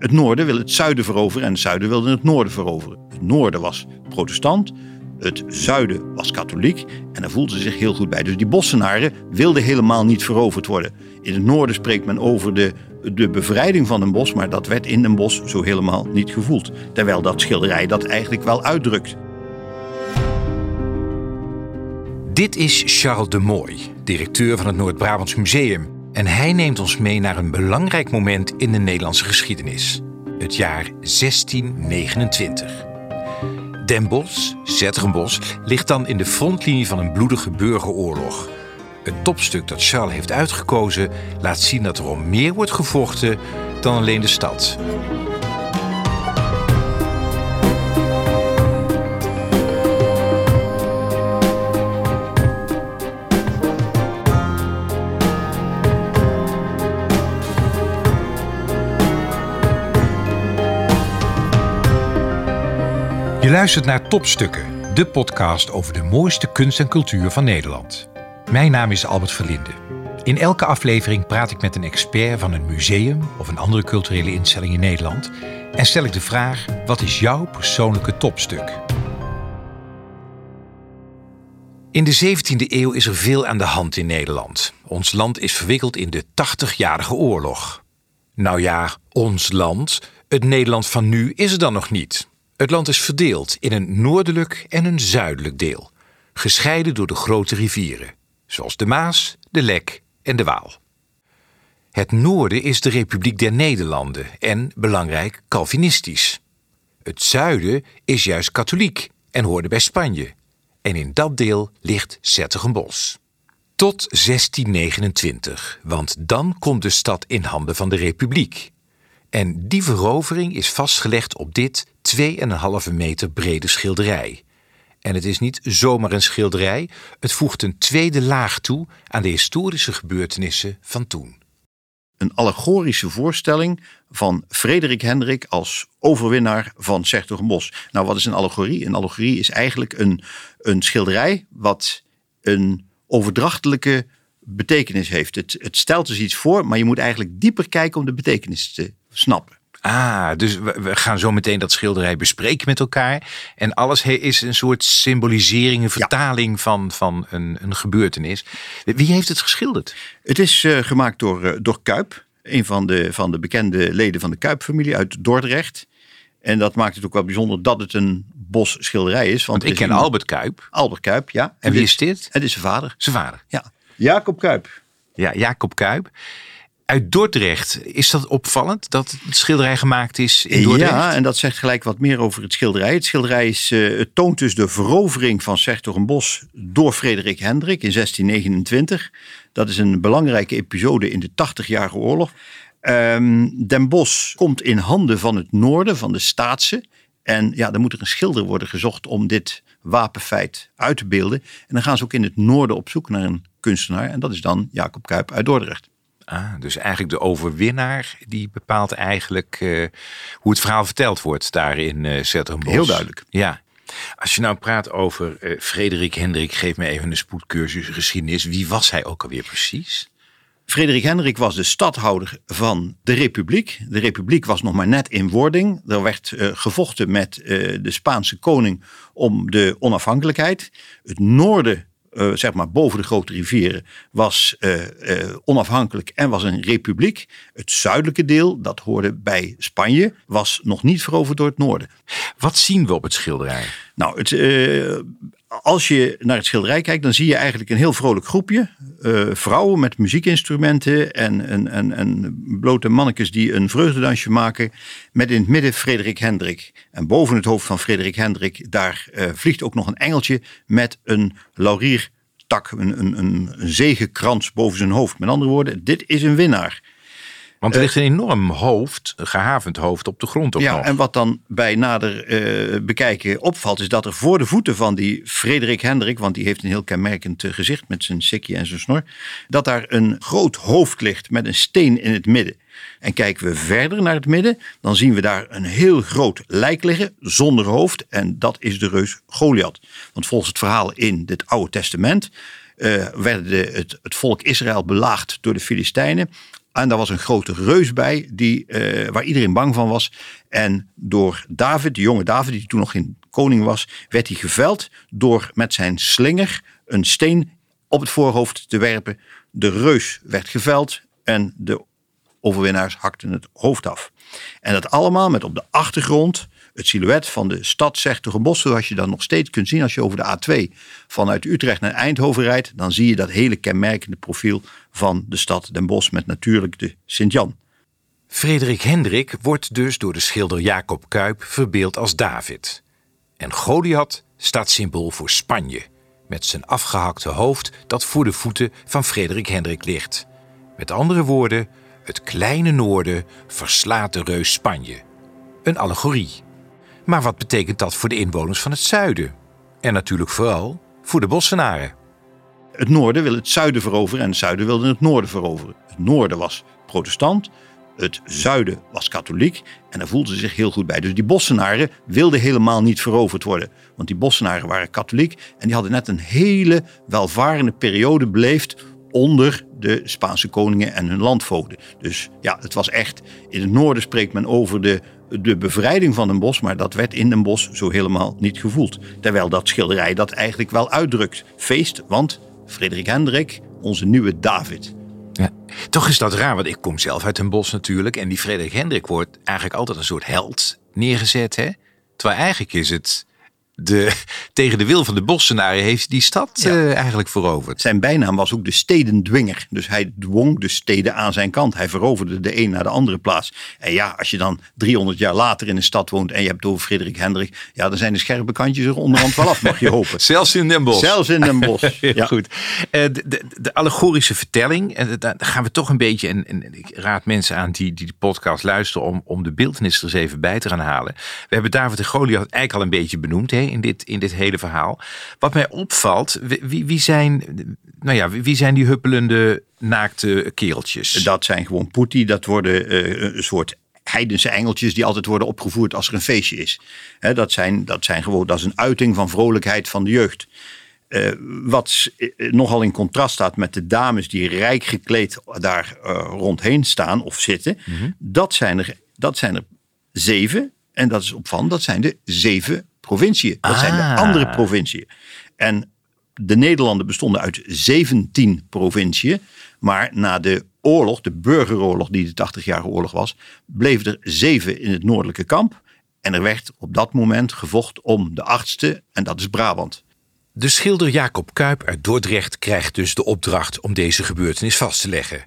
Het noorden wil het zuiden veroveren en het zuiden wilde het noorden veroveren. Het noorden was protestant, het zuiden was katholiek en daar voelden ze zich heel goed bij. Dus die Bossenaren wilden helemaal niet veroverd worden. In het noorden spreekt men over de, de bevrijding van een bos, maar dat werd in een bos zo helemaal niet gevoeld. Terwijl dat schilderij dat eigenlijk wel uitdrukt. Dit is Charles de Mooi, directeur van het Noord-Brabants Museum. En hij neemt ons mee naar een belangrijk moment in de Nederlandse geschiedenis. Het jaar 1629. Den Bosch, Zetterenbos, ligt dan in de frontlinie van een bloedige burgeroorlog. Het topstuk dat Charles heeft uitgekozen laat zien dat er om meer wordt gevochten dan alleen de stad. Je luistert naar Topstukken, de podcast over de mooiste kunst en cultuur van Nederland. Mijn naam is Albert Verlinde. In elke aflevering praat ik met een expert van een museum of een andere culturele instelling in Nederland en stel ik de vraag: wat is jouw persoonlijke topstuk? In de 17e eeuw is er veel aan de hand in Nederland. Ons land is verwikkeld in de 80-jarige oorlog. Nou ja, ons land, het Nederland van nu, is er dan nog niet. Het land is verdeeld in een noordelijk en een zuidelijk deel, gescheiden door de grote rivieren, zoals de Maas, de Lek en de Waal. Het noorden is de Republiek der Nederlanden en, belangrijk, Calvinistisch. Het zuiden is juist katholiek en hoorde bij Spanje. En in dat deel ligt Zettergenbos. Tot 1629, want dan komt de stad in handen van de Republiek. En die verovering is vastgelegd op dit 2,5 meter brede schilderij. En het is niet zomaar een schilderij, het voegt een tweede laag toe aan de historische gebeurtenissen van toen. Een allegorische voorstelling van Frederik Hendrik als overwinnaar van Sertogenbos. Nou, wat is een allegorie? Een allegorie is eigenlijk een, een schilderij wat een overdrachtelijke betekenis heeft. Het, het stelt dus iets voor, maar je moet eigenlijk dieper kijken om de betekenis te snappen. Ah, dus we, gaan zo meteen dat schilderij bespreken met elkaar. En alles is een soort symbolisering, een vertaling van, van een, een gebeurtenis. Wie heeft het geschilderd? Het is uh, gemaakt door, uh, door Kuip, een van de, van de bekende leden van de Kuip-familie uit Dordrecht. En dat maakt het ook wel bijzonder dat het een bos schilderij is. Want, ik ken Albert Kuip. Albert Kuip, ja. En, wie is dit? Het is zijn vader. Zijn vader? Ja. Jacob Kuip. Ja, Jacob Kuip uit Dordrecht. Is dat opvallend dat het schilderij gemaakt is in Dordrecht? Ja, en dat zegt gelijk wat meer over het schilderij. Het schilderij is, uh, het toont dus de verovering van Sertogenbos door Frederik Hendrik in 1629. Dat is een belangrijke episode in de 80-jarige oorlog. Um, Den Bosch komt in handen van het noorden, van de Staatse. En ja, dan moet er een schilder worden gezocht om dit wapenfeit uit te beelden. En dan gaan ze ook in het noorden op zoek naar een kunstenaar. En dat is dan Jacob Kuip uit Dordrecht. Ah, dus eigenlijk de overwinnaar die bepaalt eigenlijk uh, hoe het verhaal verteld wordt daar in uh, Heel duidelijk. Ja. Als je nou praat over uh, Frederik Hendrik, geef me even een spoedcursus geschiedenis. Wie was hij ook alweer precies? Frederik Hendrik was de stadhouder van de Republiek. De Republiek was nog maar net in wording. Er werd uh, gevochten met de Spaanse koning om de onafhankelijkheid. Het noorden uh, zeg maar boven de grote rivieren, was uh, uh, onafhankelijk en was een republiek. Het zuidelijke deel, dat hoorde bij Spanje, was nog niet veroverd door het noorden. Wat zien we op het schilderij? Nou, het, als je naar het schilderij kijkt, dan zie je eigenlijk een heel vrolijk groepje. vrouwen met muziekinstrumenten en, en, en, en blote mannetjes die een vreugdedansje maken. Met in het midden Frederik Hendrik. En boven het hoofd van Frederik Hendrik, daar vliegt ook nog een engeltje met een laurier tak, een, een, een zegenkrans boven zijn hoofd. Met andere woorden, dit is een winnaar. Want er ligt een enorm hoofd, een gehavend hoofd op de grond ook ja, nog. en wat dan bij nader uh, bekijken opvalt... is dat er voor de voeten van die Frederik Hendrik... want die heeft een heel kenmerkend eh, gezicht met zijn sikje en zijn snor... dat daar een groot hoofd ligt met een steen in het midden. En kijken we verder naar het midden, dan zien we daar een heel groot lijk liggen zonder hoofd. En dat is de reus Goliath. Want volgens het verhaal in het Oude Testament uh, werd de, het, het volk Israël belaagd door de Filistijnen. En daar was een grote reus bij, die, eh, waar iedereen bang van was. En door David, de jonge David, die toen nog geen koning was, werd hij geveld door met zijn slinger een steen op het voorhoofd te werpen. De reus werd geveld en de overwinnaars hakten het hoofd af. En dat allemaal met op de achtergrond het silhouet van de stad Zertogenbosch, zoals je dat nog steeds kunt zien als je over de A2 vanuit Utrecht naar Eindhoven rijdt, dan zie je dat hele kenmerkende profiel van de stad Den Bosch met natuurlijk de Sint-Jan. Frederik Hendrik wordt dus door de schilder Jacob Kuip verbeeld als David. En Goliath staat symbool voor Spanje, met zijn afgehakte hoofd dat voor de voeten van Frederik Hendrik ligt. Met andere woorden, het kleine noorden verslaat de reus Spanje. Een allegorie. Maar wat betekent dat voor de inwoners van het zuiden? En natuurlijk vooral voor de Bossenaren. Het noorden wil het zuiden veroveren en het zuiden wilde het noorden veroveren. Het noorden was protestant, het zuiden was katholiek en daar voelden ze zich heel goed bij. Dus die Bossenaren wilden helemaal niet veroverd worden. Want die Bossenaren waren katholiek en die hadden net een hele welvarende periode beleefd onder de Spaanse koningen en hun landvoogden. Dus ja, het was echt. In het noorden spreekt men over de, de bevrijding van Den Bosch, maar dat werd in Den Bosch zo helemaal niet gevoeld. Terwijl dat schilderij dat eigenlijk wel uitdrukt. Feest, want Frederik Hendrik, onze nieuwe David. Ja. Toch is dat raar, want ik kom zelf uit Den Bosch natuurlijk. En die Frederik Hendrik wordt eigenlijk altijd een soort held neergezet. Hè? Terwijl eigenlijk is het de, tegen de wil van de Bossenaren heeft die stad uh, eigenlijk veroverd. Zijn bijnaam was ook de stedendwinger. Dus hij dwong de steden aan zijn kant. Hij veroverde de een naar de andere plaats. En ja, als je dan 300 jaar later in een stad woont en je hebt over Frederik Hendrik. Ja, dan zijn de scherpe kantjes er onderhand wel af, mag je hopen. Zelfs in Den Bosch. Zelfs in Den Bosch. ja. Goed. Uh, de, de, de, allegorische vertelling. En daar gaan we toch een beetje. En, en ik raad mensen aan die, die de podcast luisteren om, om de beeldnis er eens even bij te gaan halen. We hebben David de Goliath eigenlijk al een beetje benoemd. Hè? In dit, in dit hele verhaal. Wat mij opvalt, wie, wie, zijn, nou ja, wie zijn die huppelende naakte kereltjes? Dat zijn gewoon poetie, dat worden uh, een soort heidense engeltjes die altijd worden opgevoerd als er een feestje is. dat, zijn, dat zijn gewoon, dat is een uiting van vrolijkheid van de jeugd. Uh, wat nogal in contrast staat met de dames die rijk gekleed daar uh, rondheen staan of zitten. Mm -hmm. dat, zijn er, dat zijn er zeven. En dat is opvallend, dat zijn de zeven provinciën. Dat zijn de Ah. andere provinciën. En de Nederlanden bestonden uit 17 provinciën. Maar na de oorlog, de burgeroorlog die de 80-jarige oorlog was, bleven er zeven in het noordelijke kamp. En er werd op dat moment gevochten om de achtste, en dat is Brabant. De schilder Jacob Kuip uit Dordrecht krijgt dus de opdracht om deze gebeurtenis vast te leggen.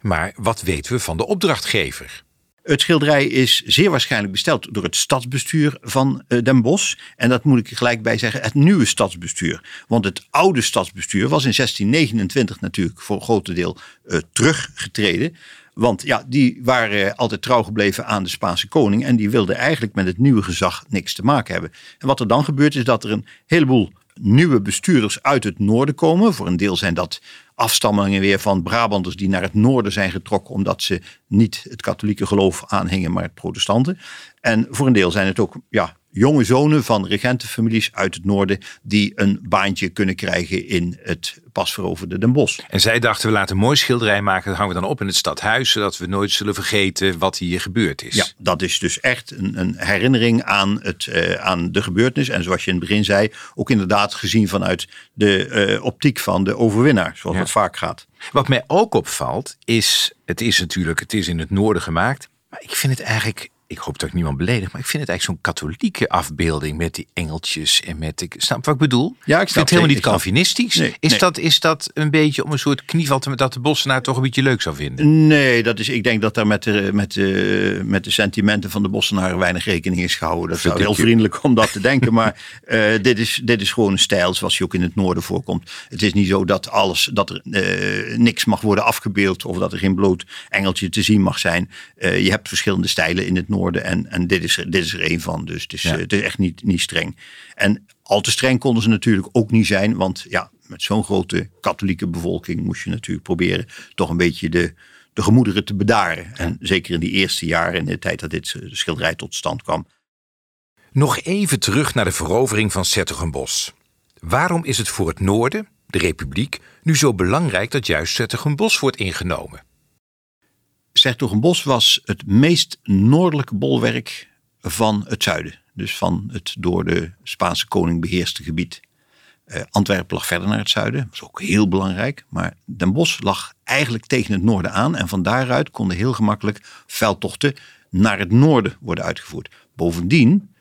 Maar wat weten we van de opdrachtgever? Het schilderij is zeer waarschijnlijk besteld door het stadsbestuur van uh, Den Bosch. En dat moet ik gelijk bij zeggen, het nieuwe stadsbestuur. Want het oude stadsbestuur was in 1629 natuurlijk voor een groot deel uh, teruggetreden. Want ja, die waren altijd trouw gebleven aan de Spaanse koning. En die wilden eigenlijk met het nieuwe gezag niks te maken hebben. En wat er dan gebeurt is dat er een heleboel nieuwe bestuurders uit het noorden komen. Voor een deel zijn dat afstammelingen weer van Brabanders die naar het noorden zijn getrokken omdat ze niet het katholieke geloof aanhingen, maar het protestanten. En voor een deel zijn het ook ja, jonge zonen van regentenfamilies uit het noorden die een baantje kunnen krijgen in het pas veroverde Den Bosch. En zij dachten we laten een mooi schilderij maken, dat hangen we dan op in het stadhuis, zodat we nooit zullen vergeten wat hier gebeurd is. Ja, dat is dus echt een, een herinnering aan, het, uh, aan de gebeurtenis. En zoals je in het begin zei, ook inderdaad gezien vanuit de uh, optiek van de overwinnaar, zoals ja. dat vaak gaat. Wat mij ook opvalt is, het is natuurlijk, het is in het noorden gemaakt, maar ik vind het eigenlijk ik hoop dat ik niemand beledig, maar ik vind het eigenlijk zo'n katholieke afbeelding met die engeltjes en met ik snap wat ik bedoel. Ja, ik vind het helemaal niet Calvinistisch. Nee, is, nee. Dat, is dat een beetje om een soort knieval te dat de Bossenaar toch een beetje leuk zou vinden? Nee, dat is, ik denk dat daar met de, met, de, met de sentimenten van de Bossenaren weinig rekening is gehouden. Dat is heel vriendelijk om dat te denken, maar uh, dit, is, dit is gewoon een stijl zoals je ook in het noorden voorkomt. Het is niet zo dat alles, dat er uh, niks mag worden afgebeeld of dat er geen bloot engeltje te zien mag zijn. Uh, je hebt verschillende stijlen in het noorden en, en dit, is, dit is er één van. Dus het is, ja. het is echt niet, niet streng. En al te streng konden ze natuurlijk ook niet zijn. Want ja, met zo'n grote katholieke bevolking moest je natuurlijk proberen toch een beetje de, de gemoederen te bedaren. Ja. En zeker in die eerste jaren, in de tijd dat dit schilderij tot stand kwam. Nog even terug naar de verovering van Zettergenbos. Waarom is het voor het noorden, de republiek, nu zo belangrijk dat juist Zettergenbos wordt ingenomen? Sertogenbos was het meest noordelijke bolwerk van het zuiden. Dus van het door de Spaanse koning beheerste gebied. Uh, Antwerpen lag verder naar het zuiden, dat was ook heel belangrijk. Maar Den Bosch lag eigenlijk tegen het noorden aan. En van daaruit konden heel gemakkelijk veldtochten naar het noorden worden uitgevoerd. Bovendien,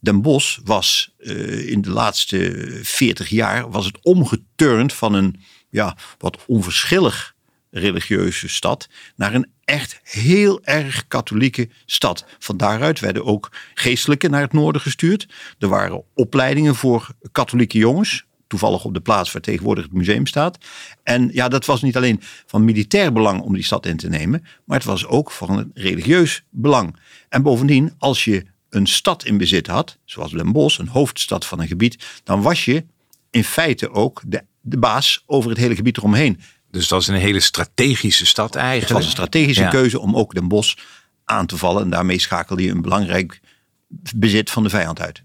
Den Bosch was uh, in de laatste 40 jaar was het omgeturnd van een ja, wat onverschillig religieuze stad naar een echt heel erg katholieke stad. Van daaruit werden ook geestelijken naar het noorden gestuurd. Er waren opleidingen voor katholieke jongens. Toevallig op de plaats waar tegenwoordig het museum staat. En ja, dat was niet alleen van militair belang om die stad in te nemen, maar het was ook van een religieus belang. En bovendien, als je een stad in bezit had, zoals Den Bosch, een hoofdstad van een gebied, dan was je in feite ook de, de baas over het hele gebied eromheen. Dus dat is een hele strategische stad eigenlijk. Het was een strategische keuze om ook Den Bosch aan te vallen. En daarmee schakelde je een belangrijk bezit van de vijand uit.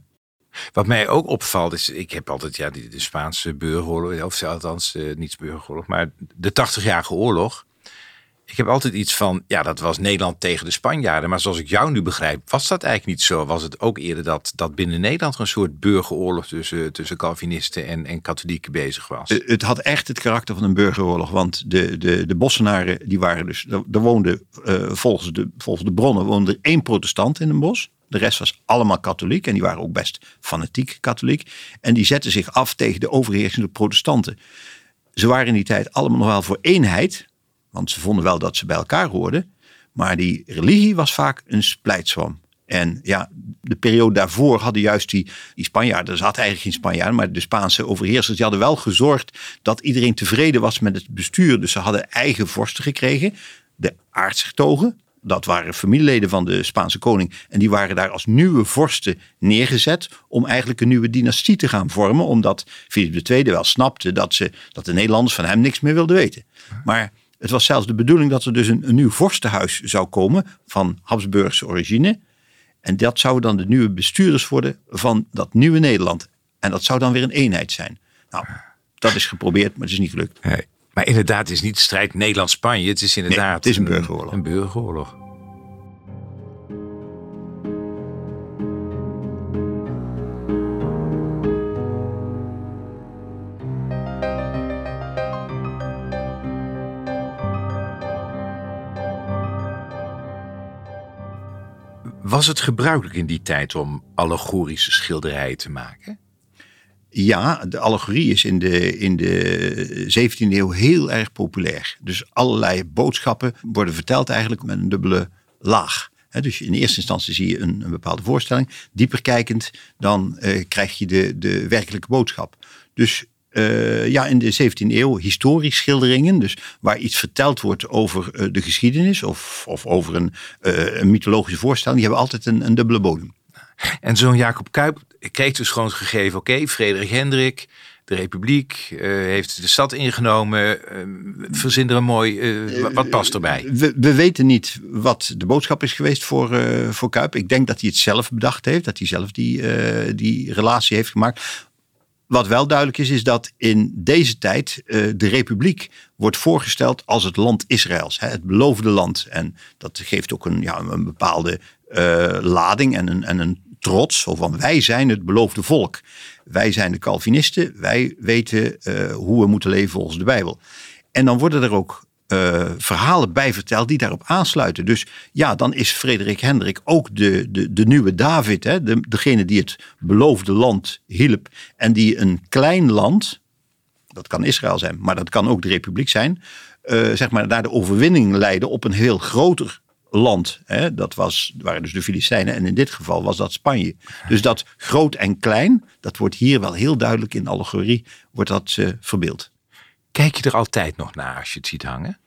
Wat mij ook opvalt is, ik heb altijd ja, de, Spaanse burgeroorlog, of althans uh, niet burgeroorlog, maar de 80-jarige oorlog. Ik heb altijd iets van, ja, dat was Nederland tegen de Spanjaarden. Maar zoals ik jou nu begrijp, was dat eigenlijk niet zo. Was het ook eerder dat, dat binnen Nederland een soort burgeroorlog tussen, tussen Calvinisten en, en katholieken bezig was? Eh, het had echt het karakter van een burgeroorlog. Want de, de, de Bossenaren, die waren dus, er woonde uh, volgens, de, volgens de bronnen, woonde één protestant in een bos. De rest was allemaal katholiek en die waren ook best fanatiek katholiek. En die zetten zich af tegen de overheersende protestanten. Ze waren in die tijd allemaal nog wel voor eenheid, want ze vonden wel dat ze bij elkaar hoorden. Maar die religie was vaak een splijtswam. En ja, de periode daarvoor hadden juist die, Spanjaarden, er zat eigenlijk geen Spanjaarden, maar de Spaanse overheersers, die hadden wel gezorgd dat iedereen tevreden was met het bestuur. Dus ze hadden eigen vorsten gekregen, de aartshertogen. Dat waren familieleden van de Spaanse koning. En die waren daar als nieuwe vorsten neergezet. om eigenlijk een nieuwe dynastie te gaan vormen. Omdat Philip II wel snapte dat, ze, dat de Nederlanders van hem niks meer wilden weten. Maar het was zelfs de bedoeling dat er dus een, een nieuw vorstenhuis zou komen van Habsburgse origine. En dat zouden dan de nieuwe bestuurders worden van dat nieuwe Nederland. En dat zou dan weer een eenheid zijn. Nou, dat is geprobeerd, maar het is niet gelukt. Nee. Maar inderdaad, het is niet strijd Nederland-Spanje. Het is inderdaad het is een burgeroorlog. Een, een burgeroorlog. Was het gebruikelijk in die tijd om allegorische schilderijen te maken? Ja, de allegorie is in de, in de 17e eeuw heel erg populair. Dus allerlei boodschappen worden verteld eigenlijk met een dubbele laag. dus in eerste instantie zie je een, een bepaalde voorstelling. Dieper kijkend, dan uh, krijg je de, de werkelijke boodschap. Dus uh, ja, in de 17e eeuw historisch schilderingen. Dus waar iets verteld wordt over uh, de geschiedenis of, of over een, uh, een, mythologische voorstelling. Die hebben altijd een, een dubbele bodem. En zo'n Jacob Kuip kreeg dus gewoon gegeven: oké, okay, Frederik Hendrik, de Republiek heeft de stad ingenomen. verzin er een mooi. wat past erbij? We, we, weten niet wat de boodschap is geweest voor, voor Kuip. Ik denk dat hij het zelf bedacht heeft, dat hij zelf die, die relatie heeft gemaakt. Wat wel duidelijk is, is dat in deze tijd uh, de republiek wordt voorgesteld als het land Israëls, hè, het beloofde land. En dat geeft ook een, ja, een bepaalde uh, lading en een, en een trots. Van wij zijn het beloofde volk. Wij zijn de Calvinisten. Wij weten uh, hoe we moeten leven volgens de Bijbel. En dan worden er ook uh, verhalen bij verteld die daarop aansluiten. Dus ja, dan is Frederik Hendrik ook de, de, de nieuwe David. Hè? De, degene die het beloofde land hielp. En die een klein land, dat kan Israël zijn, maar dat kan ook de Republiek zijn. Uh, zeg maar naar de overwinning leiden op een heel groter land. Hè? Dat was, waren dus de Filistijnen en in dit geval was dat Spanje. Dus dat groot en klein, dat wordt hier wel heel duidelijk in allegorie, wordt dat uh, verbeeld. Kijk je er altijd nog naar als je het ziet hangen?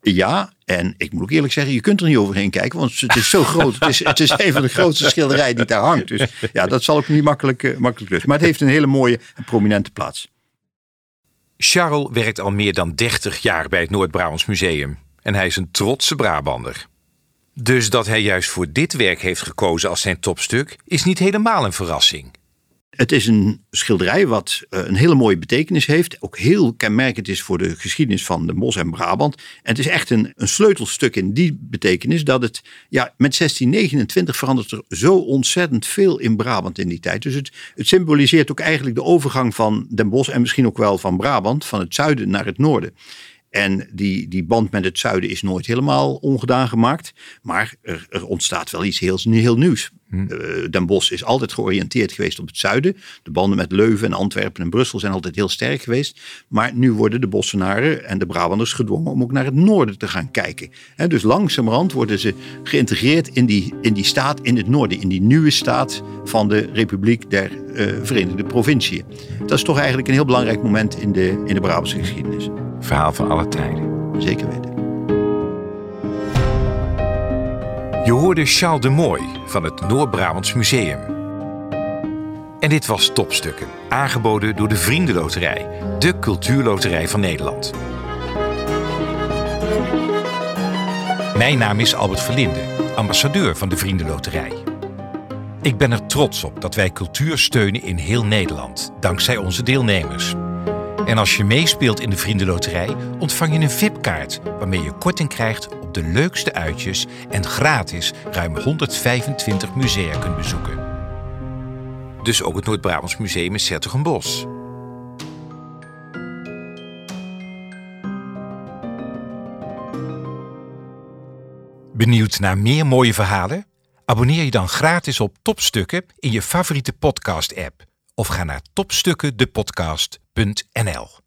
Ja, en ik moet ook eerlijk zeggen, je kunt er niet overheen kijken, want het is zo groot. Het is, het is een van de grootste schilderijen die daar hangt. Dus ja, dat zal ook niet makkelijk, uh, makkelijk lukken. Maar het heeft een hele mooie en prominente plaats. Charles werkt al meer dan 30 jaar bij het Noord-Brabants Museum. En hij is een trotse Brabander. Dus dat hij juist voor dit werk heeft gekozen als zijn topstuk, is niet helemaal een verrassing. Het is een schilderij wat eh, een hele mooie betekenis heeft. Ook heel kenmerkend is voor de geschiedenis van de Bos en Brabant. En het is echt een, een sleutelstuk in die betekenis dat het, ja, met 1629 verandert er zo ontzettend veel in Brabant in die tijd. Dus het, het symboliseert ook eigenlijk de overgang van Den Bosch en misschien ook wel van Brabant, van het zuiden naar het noorden. En die, die band met het zuiden is nooit helemaal ongedaan gemaakt. Maar er, er ontstaat wel iets heel, heel nieuws. Hm. Den Bosch is altijd georiënteerd geweest op het zuiden. De banden met Leuven en Antwerpen en Brussel zijn altijd heel sterk geweest. Maar nu worden de Bossenaren en de Brabanders gedwongen om ook naar het noorden te gaan kijken. En dus langzamerhand worden ze geïntegreerd in die, in die staat in het noorden. In die nieuwe staat van de Republiek der uh, Verenigde Provinciën. Dat is toch eigenlijk een heel belangrijk moment in de, in de Brabantse geschiedenis. Verhaal van alle tijden. Zeker weten. Je hoorde Charles de Mooi van het Noord-Brabants Museum. En dit was Topstukken, aangeboden door de Vriendenloterij, de cultuurloterij van Nederland. Mijn naam is Albert Verlinde, ambassadeur van de Vriendenloterij. Ik ben er trots op dat wij cultuur steunen in heel Nederland, dankzij onze deelnemers. En als je meespeelt in de Vriendenloterij, ontvang je een VIP-kaart waarmee je korting krijgt op de leukste uitjes en gratis ruim 125 musea kunt bezoeken. Dus ook het Noord-Brabants Museum in Sertogenbos. Benieuwd naar meer mooie verhalen? Abonneer je dan gratis op Topstukken in je favoriete podcast-app of ga naar topstukkendepodcast.nl.